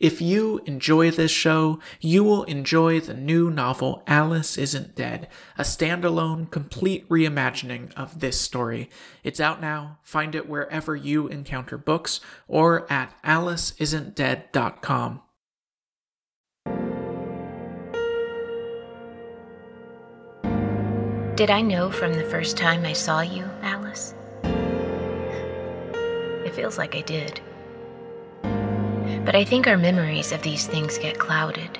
If you enjoy this show, you will enjoy the new novel Alice Isn't Dead, a standalone, complete reimagining of this story. It's out now. Find it wherever you encounter books or at aliceisntdead.com. Did I know from the first time I saw you, Alice? It feels like I did. But I think our memories of these things get clouded.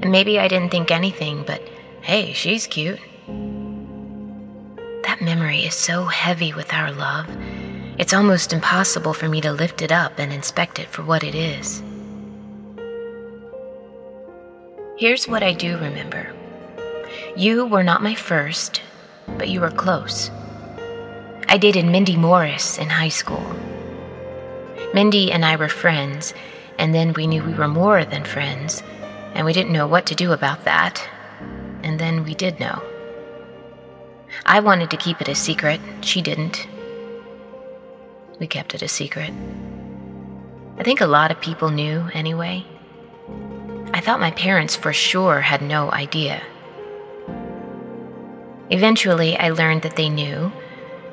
And maybe I didn't think anything, but hey, she's cute. That memory is so heavy with our love, it's almost impossible for me to lift it up and inspect it for what it is. Here's what I do remember you were not my first, but you were close. I dated Mindy Morris in high school. Mindy and I were friends, and then we knew we were more than friends, and we didn't know what to do about that. And then we did know. I wanted to keep it a secret, she didn't. We kept it a secret. I think a lot of people knew anyway. I thought my parents for sure had no idea. Eventually, I learned that they knew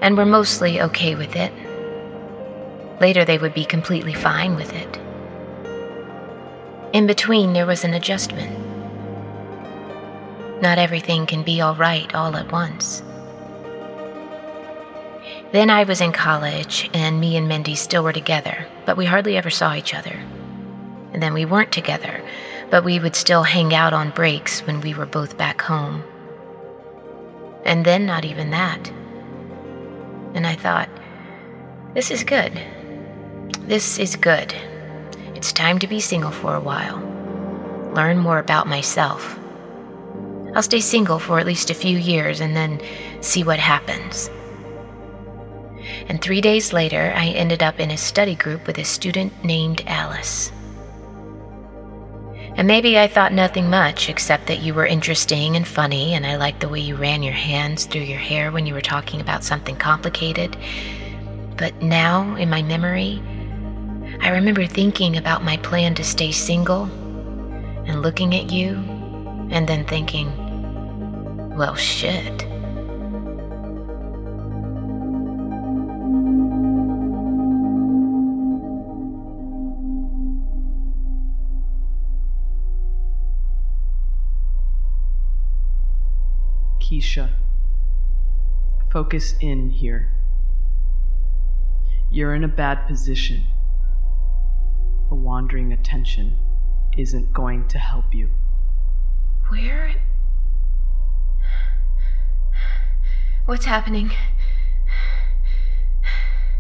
and were mostly okay with it. Later, they would be completely fine with it. In between, there was an adjustment. Not everything can be all right all at once. Then I was in college, and me and Mindy still were together, but we hardly ever saw each other. And then we weren't together, but we would still hang out on breaks when we were both back home. And then not even that. And I thought, this is good. This is good. It's time to be single for a while. Learn more about myself. I'll stay single for at least a few years and then see what happens. And three days later, I ended up in a study group with a student named Alice. And maybe I thought nothing much except that you were interesting and funny, and I liked the way you ran your hands through your hair when you were talking about something complicated. But now, in my memory, I remember thinking about my plan to stay single and looking at you and then thinking, well, shit. Keisha, focus in here. You're in a bad position a wandering attention isn't going to help you. Where? What's happening?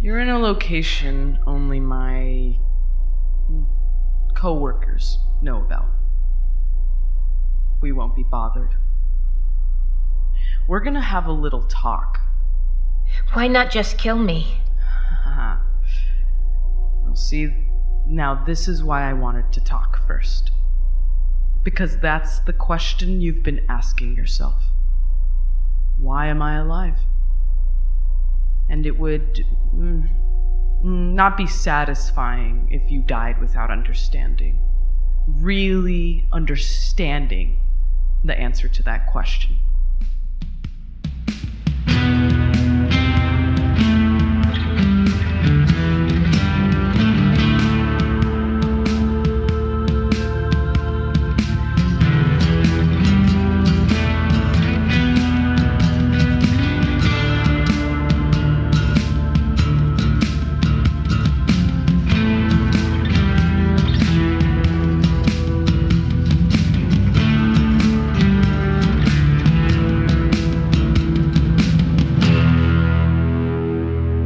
You're in a location only my coworkers know about. We won't be bothered. We're gonna have a little talk. Why not just kill me? You'll see, now, this is why I wanted to talk first. Because that's the question you've been asking yourself. Why am I alive? And it would mm, not be satisfying if you died without understanding. Really understanding the answer to that question.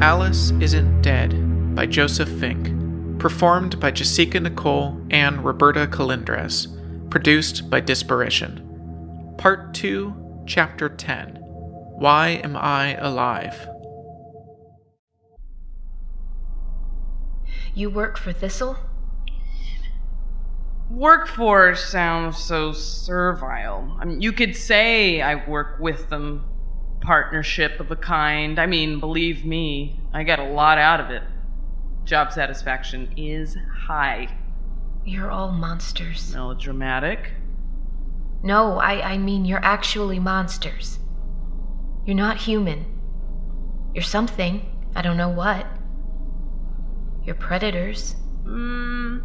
Alice Isn't Dead by Joseph Fink, performed by Jasika Nicole and Roberta Colindrez, produced by Disparition. Part 2, Chapter 10 Why Am I Alive? You work for Thistle? Work for sounds so servile. I mean, you could say I work with them, partnership of a kind. I mean, believe me, I get a lot out of it. Job satisfaction is high. You're all monsters. Melodramatic. No, I, I mean you're actually monsters. You're not human. You're something. I don't know what. You're predators. Mm,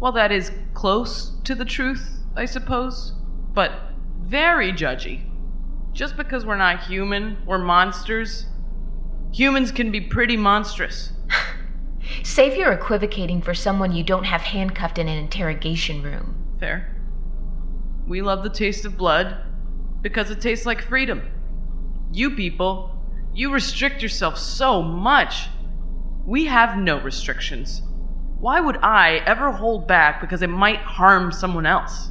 well, that is close to the truth, I suppose, but very judgy. Just because we're not human, we're monsters. Humans can be pretty monstrous. Save your equivocating for someone you don't have handcuffed in an interrogation room. Fair. We love the taste of blood because it tastes like freedom. You people, you restrict yourself so much. We have no restrictions. Why would I ever hold back because it might harm someone else?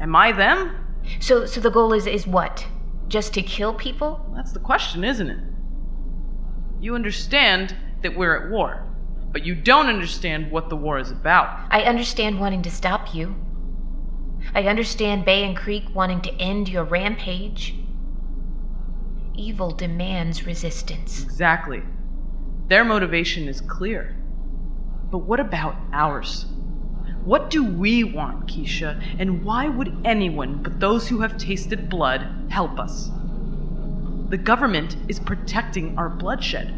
Am I them? So so the goal is is what? Just to kill people? That's the question, isn't it? You understand that we're at war, but you don't understand what the war is about. I understand wanting to stop you. I understand Bay and Creek wanting to end your rampage. Evil demands resistance. Exactly. Their motivation is clear. But what about ours? What do we want, Keisha, and why would anyone but those who have tasted blood help us? The government is protecting our bloodshed.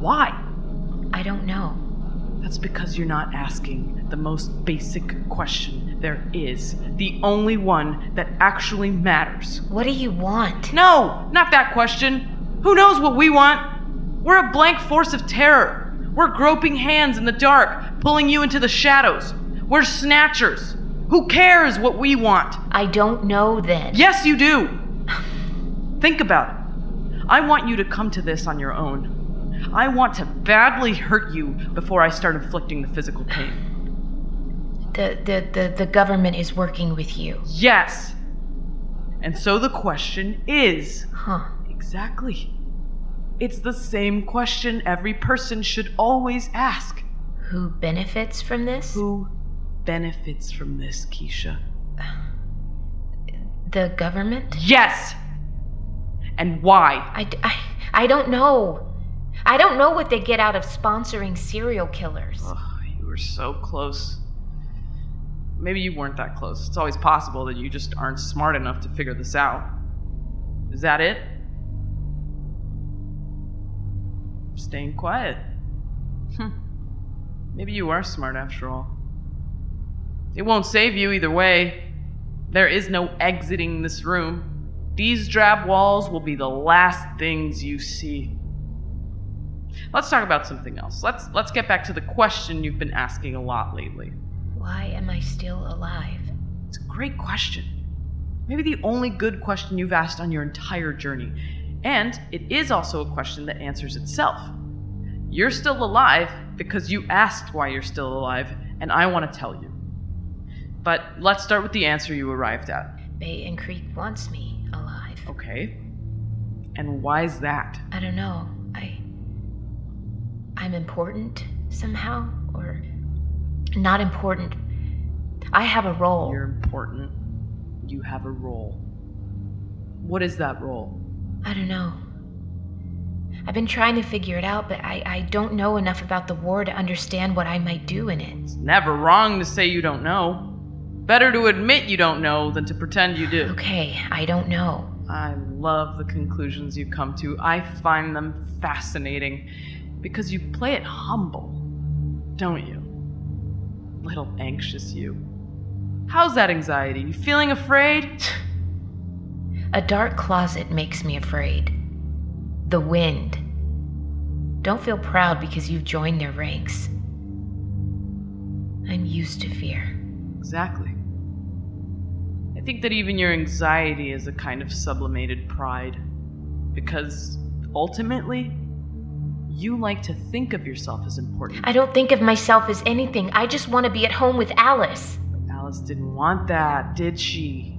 Why? I don't know. That's because you're not asking the most basic question there is, the only one that actually matters. What do you want? No, not that question. Who knows what we want? We're a blank force of terror. We're groping hands in the dark, pulling you into the shadows. We're snatchers. Who cares what we want? I don't know then. Yes, you do. Think about it. I want you to come to this on your own. I want to badly hurt you before I start inflicting the physical pain. The, the, the, the government is working with you. Yes. And so the question is Huh. exactly. It's the same question every person should always ask. Who benefits from this? Who benefits from this, Keisha? The government? Yes! And why? I, I, I don't know. I don't know what they get out of sponsoring serial killers. Oh, you were so close. Maybe you weren't that close. It's always possible that you just aren't smart enough to figure this out. Is that it? Staying quiet. Hmm. Maybe you are smart after all. It won't save you either way. There is no exiting this room. These drab walls will be the last things you see. Let's talk about something else. Let's let's get back to the question you've been asking a lot lately. Why am I still alive? It's a great question. Maybe the only good question you've asked on your entire journey. And it is also a question that answers itself. You're still alive because you asked why you're still alive, and I want to tell you. But let's start with the answer you arrived at. Bay and Creek wants me alive. Okay. And why's that? I don't know. I. I'm important somehow? Or. Not important. I have a role. You're important. You have a role. What is that role? I don't know. I've been trying to figure it out, but I, I don't know enough about the war to understand what I might do in it. It's never wrong to say you don't know. Better to admit you don't know than to pretend you do. Okay, I don't know. I love the conclusions you come to. I find them fascinating because you play it humble, don't you? Little anxious you. How's that anxiety? You feeling afraid? A dark closet makes me afraid. The wind. Don't feel proud because you've joined their ranks. I'm used to fear. Exactly. I think that even your anxiety is a kind of sublimated pride. Because ultimately, you like to think of yourself as important. I don't think of myself as anything. I just want to be at home with Alice. Alice didn't want that, did she?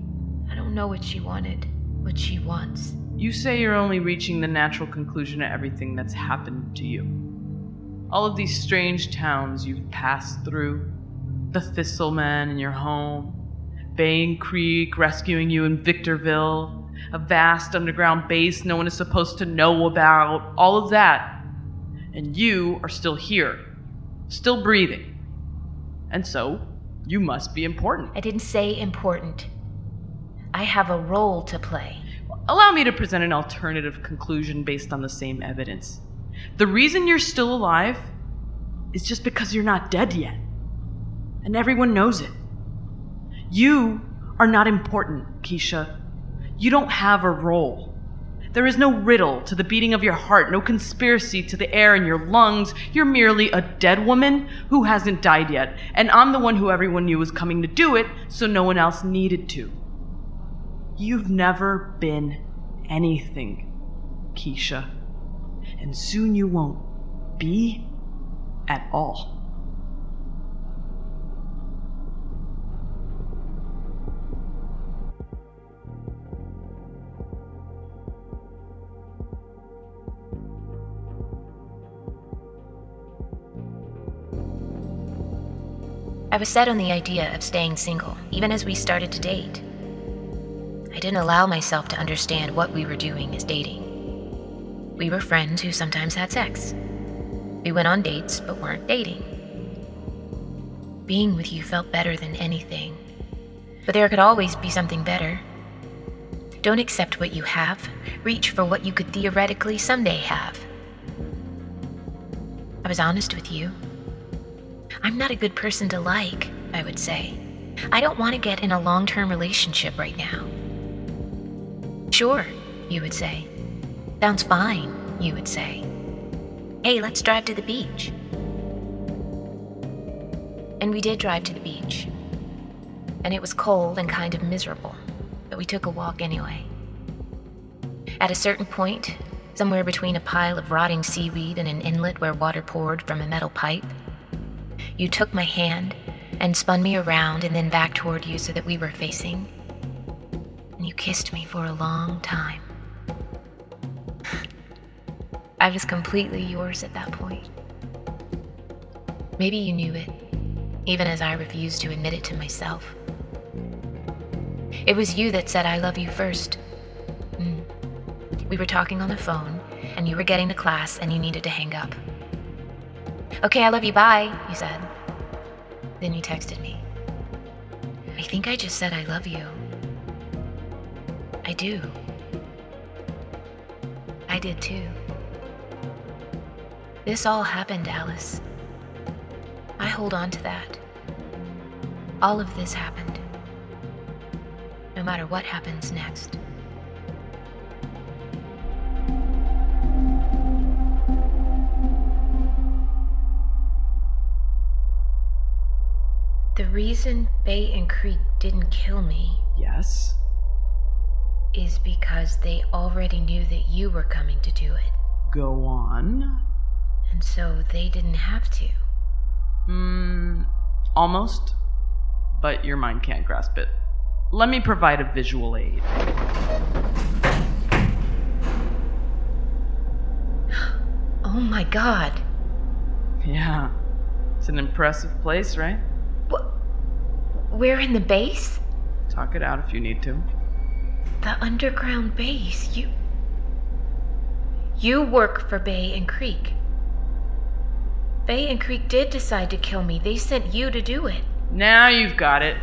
I don't know what she wanted, what she wants. You say you're only reaching the natural conclusion of everything that's happened to you. All of these strange towns you've passed through, the Thistleman in your home, Bay and Creek rescuing you in Victorville, a vast underground base no one is supposed to know about, all of that. And you are still here, still breathing. And so, You must be important. I didn't say important. I have a role to play. Allow me to present an alternative conclusion based on the same evidence. The reason you're still alive is just because you're not dead yet. And everyone knows it. You are not important, Keisha. You don't have a role. There is no riddle to the beating of your heart, no conspiracy to the air in your lungs. You're merely a dead woman who hasn't died yet, and I'm the one who everyone knew was coming to do it, so no one else needed to. You've never been anything, Keisha. And soon you won't be at all. I was set on the idea of staying single, even as we started to date. I didn't allow myself to understand what we were doing as dating. We were friends who sometimes had sex. We went on dates, but weren't dating. Being with you felt better than anything. But there could always be something better. Don't accept what you have, reach for what you could theoretically someday have. I was honest with you. I'm not a good person to like, I would say. I don't want to get in a long term relationship right now. Sure, you would say. Sounds fine, you would say. Hey, let's drive to the beach. And we did drive to the beach. And it was cold and kind of miserable, but we took a walk anyway. At a certain point, somewhere between a pile of rotting seaweed and an inlet where water poured from a metal pipe, you took my hand and spun me around and then back toward you so that we were facing. And you kissed me for a long time. I was completely yours at that point. Maybe you knew it, even as I refused to admit it to myself. It was you that said, I love you first. Mm. We were talking on the phone, and you were getting to class, and you needed to hang up. Okay, I love you, bye, you said. Then you texted me. I think I just said I love you. I do. I did too. This all happened, Alice. I hold on to that. All of this happened. No matter what happens next. Reason Bay and Creek didn't kill me Yes? is because they already knew that you were coming to do it. Go on. And so they didn't have to. Hmm, almost. But your mind can't grasp it. Let me provide a visual aid. Oh my god. Yeah. It's an impressive place, right? We're in the base? Talk it out if you need to. The underground base. You. You work for Bay and Creek. Bay and Creek did decide to kill me. They sent you to do it. Now you've got it.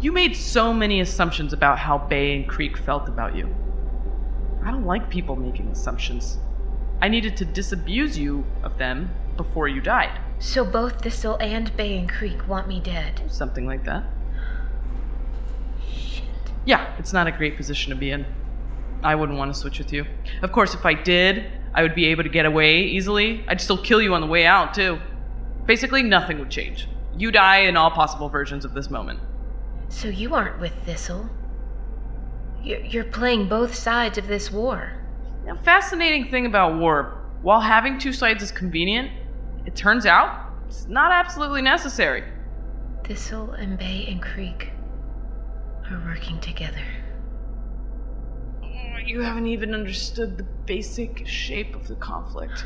You made so many assumptions about how Bay and Creek felt about you. I don't like people making assumptions. I needed to disabuse you of them before you died. So both Thistle and Bay and Creek want me dead. Something like that. Yeah, it's not a great position to be in. I wouldn't want to switch with you. Of course, if I did, I would be able to get away easily. I'd still kill you on the way out, too. Basically, nothing would change. You die in all possible versions of this moment. So you aren't with Thistle. You're, you're playing both sides of this war. The fascinating thing about war, while having two sides is convenient, it turns out it's not absolutely necessary. Thistle and Bay and Creek are working together. Oh, you haven't even understood the basic shape of the conflict.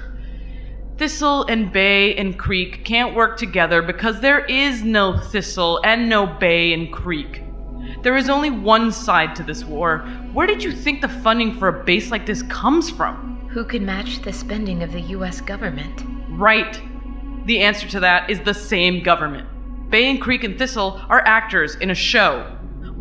Thistle and Bay and Creek can't work together because there is no Thistle and no Bay and Creek. There is only one side to this war. Where did you think the funding for a base like this comes from? Who can match the spending of the US government? Right. The answer to that is the same government. Bay and Creek and Thistle are actors in a show.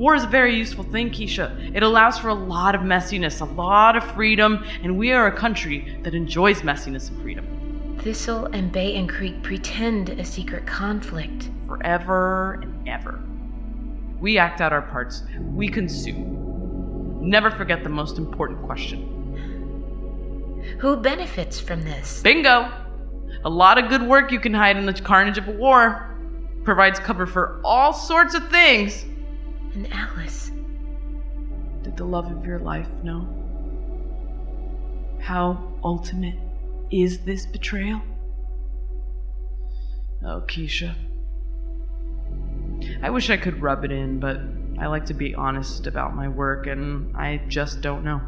War is a very useful thing, Keisha. It allows for a lot of messiness, a lot of freedom, and we are a country that enjoys messiness and freedom. Thistle and Bay and Creek pretend a secret conflict. Forever and ever. We act out our parts, we consume. Never forget the most important question Who benefits from this? Bingo! A lot of good work you can hide in the carnage of a war. Provides cover for all sorts of things. And Alice. Did the love of your life know? How ultimate is this betrayal? Oh, Keisha. I wish I could rub it in, but I like to be honest about my work, and I just don't know.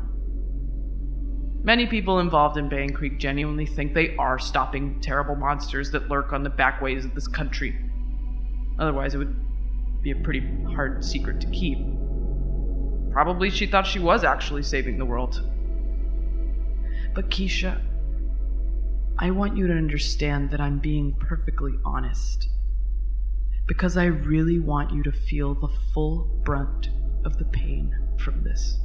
Many people involved in Bay and Creek genuinely think they are stopping terrible monsters that lurk on the backways of this country. Otherwise, it would be a pretty hard secret to keep. Probably she thought she was actually saving the world. But Keisha, I want you to understand that I'm being perfectly honest. Because I really want you to feel the full brunt of the pain from this.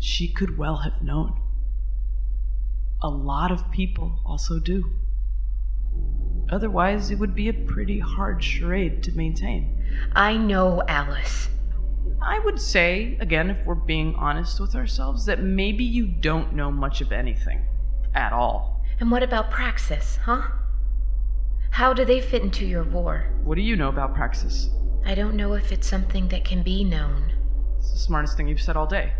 She could well have known. A lot of people also do. Otherwise, it would be a pretty hard charade to maintain. I know, Alice. I would say, again, if we're being honest with ourselves, that maybe you don't know much of anything at all. And what about Praxis, huh? How do they fit into your war? What do you know about Praxis? I don't know if it's something that can be known. It's the smartest thing you've said all day.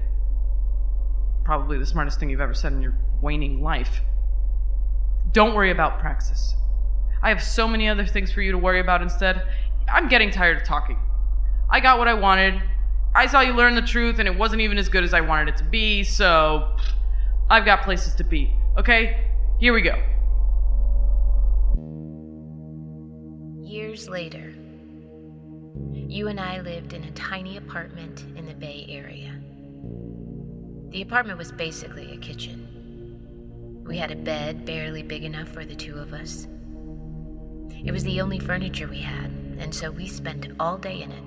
Probably the smartest thing you've ever said in your waning life. Don't worry about Praxis. I have so many other things for you to worry about instead. I'm getting tired of talking. I got what I wanted. I saw you learn the truth, and it wasn't even as good as I wanted it to be, so I've got places to be. Okay? Here we go. Years later, you and I lived in a tiny apartment in the Bay Area. The apartment was basically a kitchen. We had a bed barely big enough for the two of us. It was the only furniture we had, and so we spent all day in it.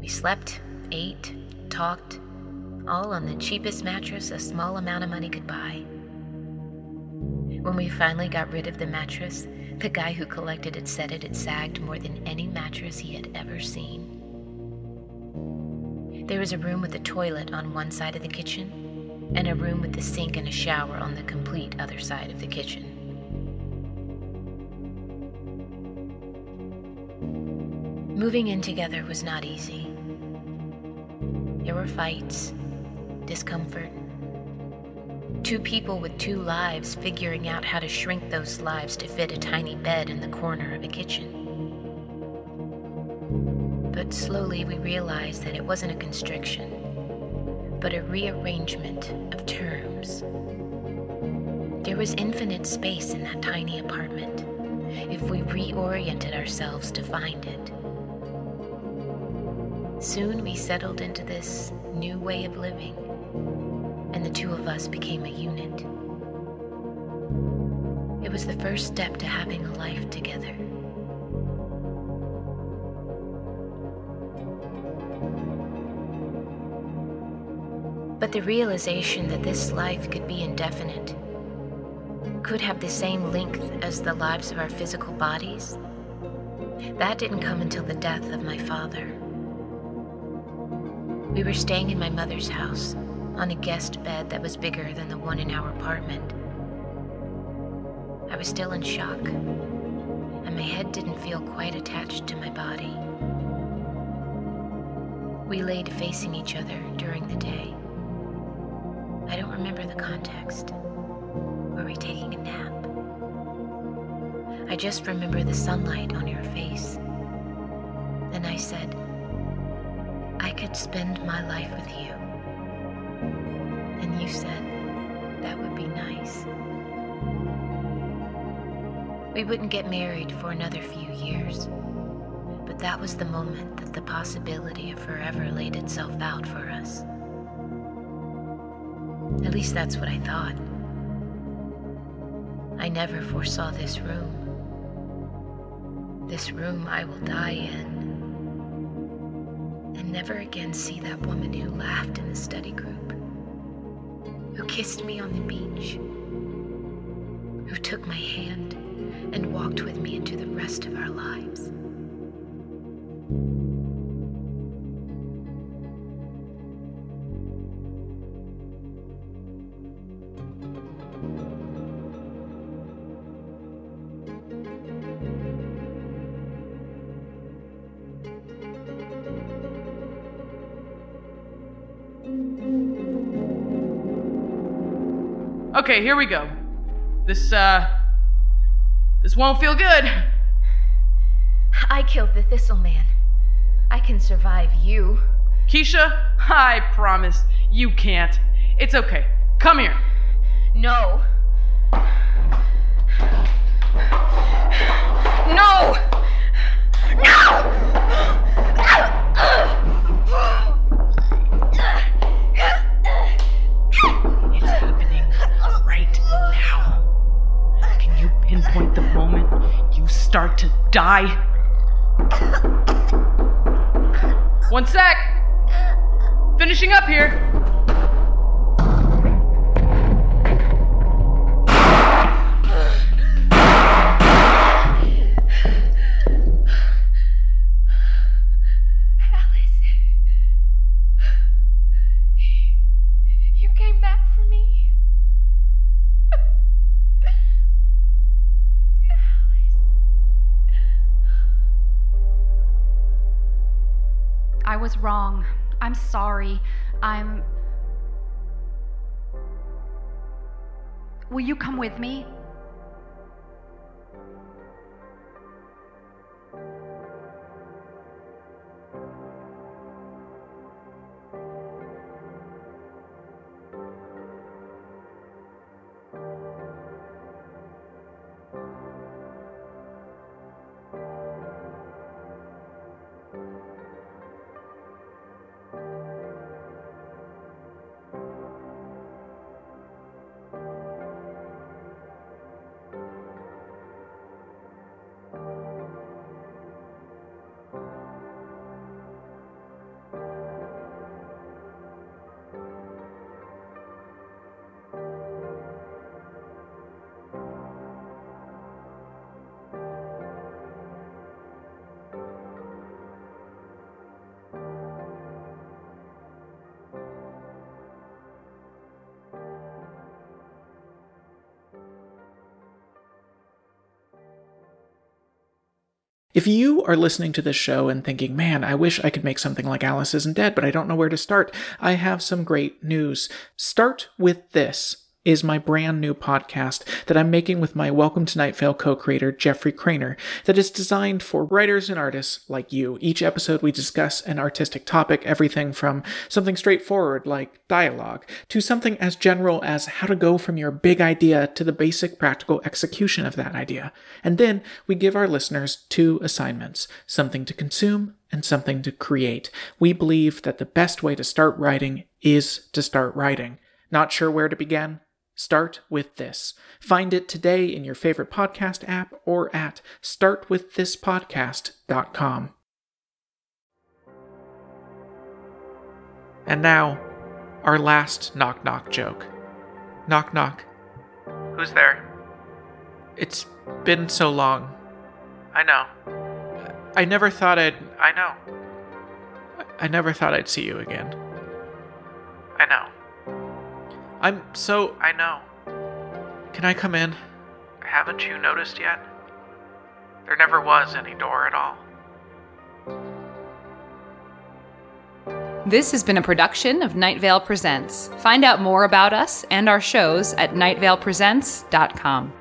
We slept, ate, talked, all on the cheapest mattress a small amount of money could buy. When we finally got rid of the mattress, the guy who collected it said it had sagged more than any mattress he had ever seen. There was a room with a toilet on one side of the kitchen, and a room with a sink and a shower on the complete other side of the kitchen. Moving in together was not easy. There were fights, discomfort. Two people with two lives figuring out how to shrink those lives to fit a tiny bed in the corner of a kitchen. But slowly we realized that it wasn't a constriction, but a rearrangement of terms. There was infinite space in that tiny apartment if we reoriented ourselves to find it. Soon we settled into this new way of living, and the two of us became a unit. It was the first step to having a life together. But the realization that this life could be indefinite, could have the same length as the lives of our physical bodies, that didn't come until the death of my father. We were staying in my mother's house on a guest bed that was bigger than the one in our apartment. I was still in shock, and my head didn't feel quite attached to my body. We laid facing each other during the day. I don't remember the context. Were we taking a nap? I just remember the sunlight on your face. Then I said, I could spend my life with you. And you said, that would be nice. We wouldn't get married for another few years, but that was the moment that the possibility of forever laid itself out for us. At least that's what I thought. I never foresaw this room. This room I will die in. And never again see that woman who laughed in the study group, who kissed me on the beach, who took my hand and walked with me into the rest of our lives. Okay, here we go. This, uh. This won't feel good. I killed the Thistle Man. I can survive you. Keisha, I promise you can't. It's okay. Come here. No. No! Start to die? One sec. Finishing up here. Wrong. I'm sorry. I'm. Will you come with me? If you are listening to this show and thinking, man, I wish I could make something like Alice Isn't Dead, but I don't know where to start, I have some great news. Start with this is my brand new podcast that I'm making with my Welcome to Night Vale co-creator Jeffrey Cranor that is designed for writers and artists like you. Each episode we discuss an artistic topic, everything from something straightforward like dialogue to something as general as how to go from your big idea to the basic practical execution of that idea. And then we give our listeners two assignments, something to consume and something to create. We believe that the best way to start writing is to start writing. Not sure where to begin? Start with this. Find it today in your favorite podcast app or at startwiththispodcast.com. And now, our last knock knock joke. Knock knock. Who's there? It's been so long. I know. I never thought I'd. I know. I never thought I'd see you again. I know. I'm so. I know. Can I come in? Haven't you noticed yet? There never was any door at all. This has been a production of Night Vale Presents. Find out more about us and our shows at nightvalepresents.com.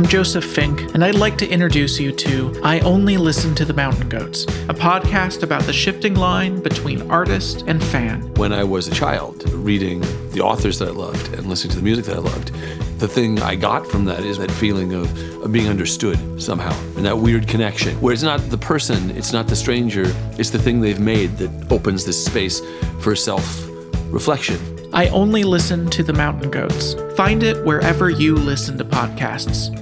I'm Joseph Fink, and I'd like to introduce you to I Only Listen to the Mountain Goats, a podcast about the shifting line between artist and fan. When I was a child, reading the authors that I loved and listening to the music that I loved, the thing I got from that is that feeling of, of being understood somehow and that weird connection where it's not the person, it's not the stranger, it's the thing they've made that opens this space for self reflection. I only listen to the mountain goats. Find it wherever you listen to podcasts.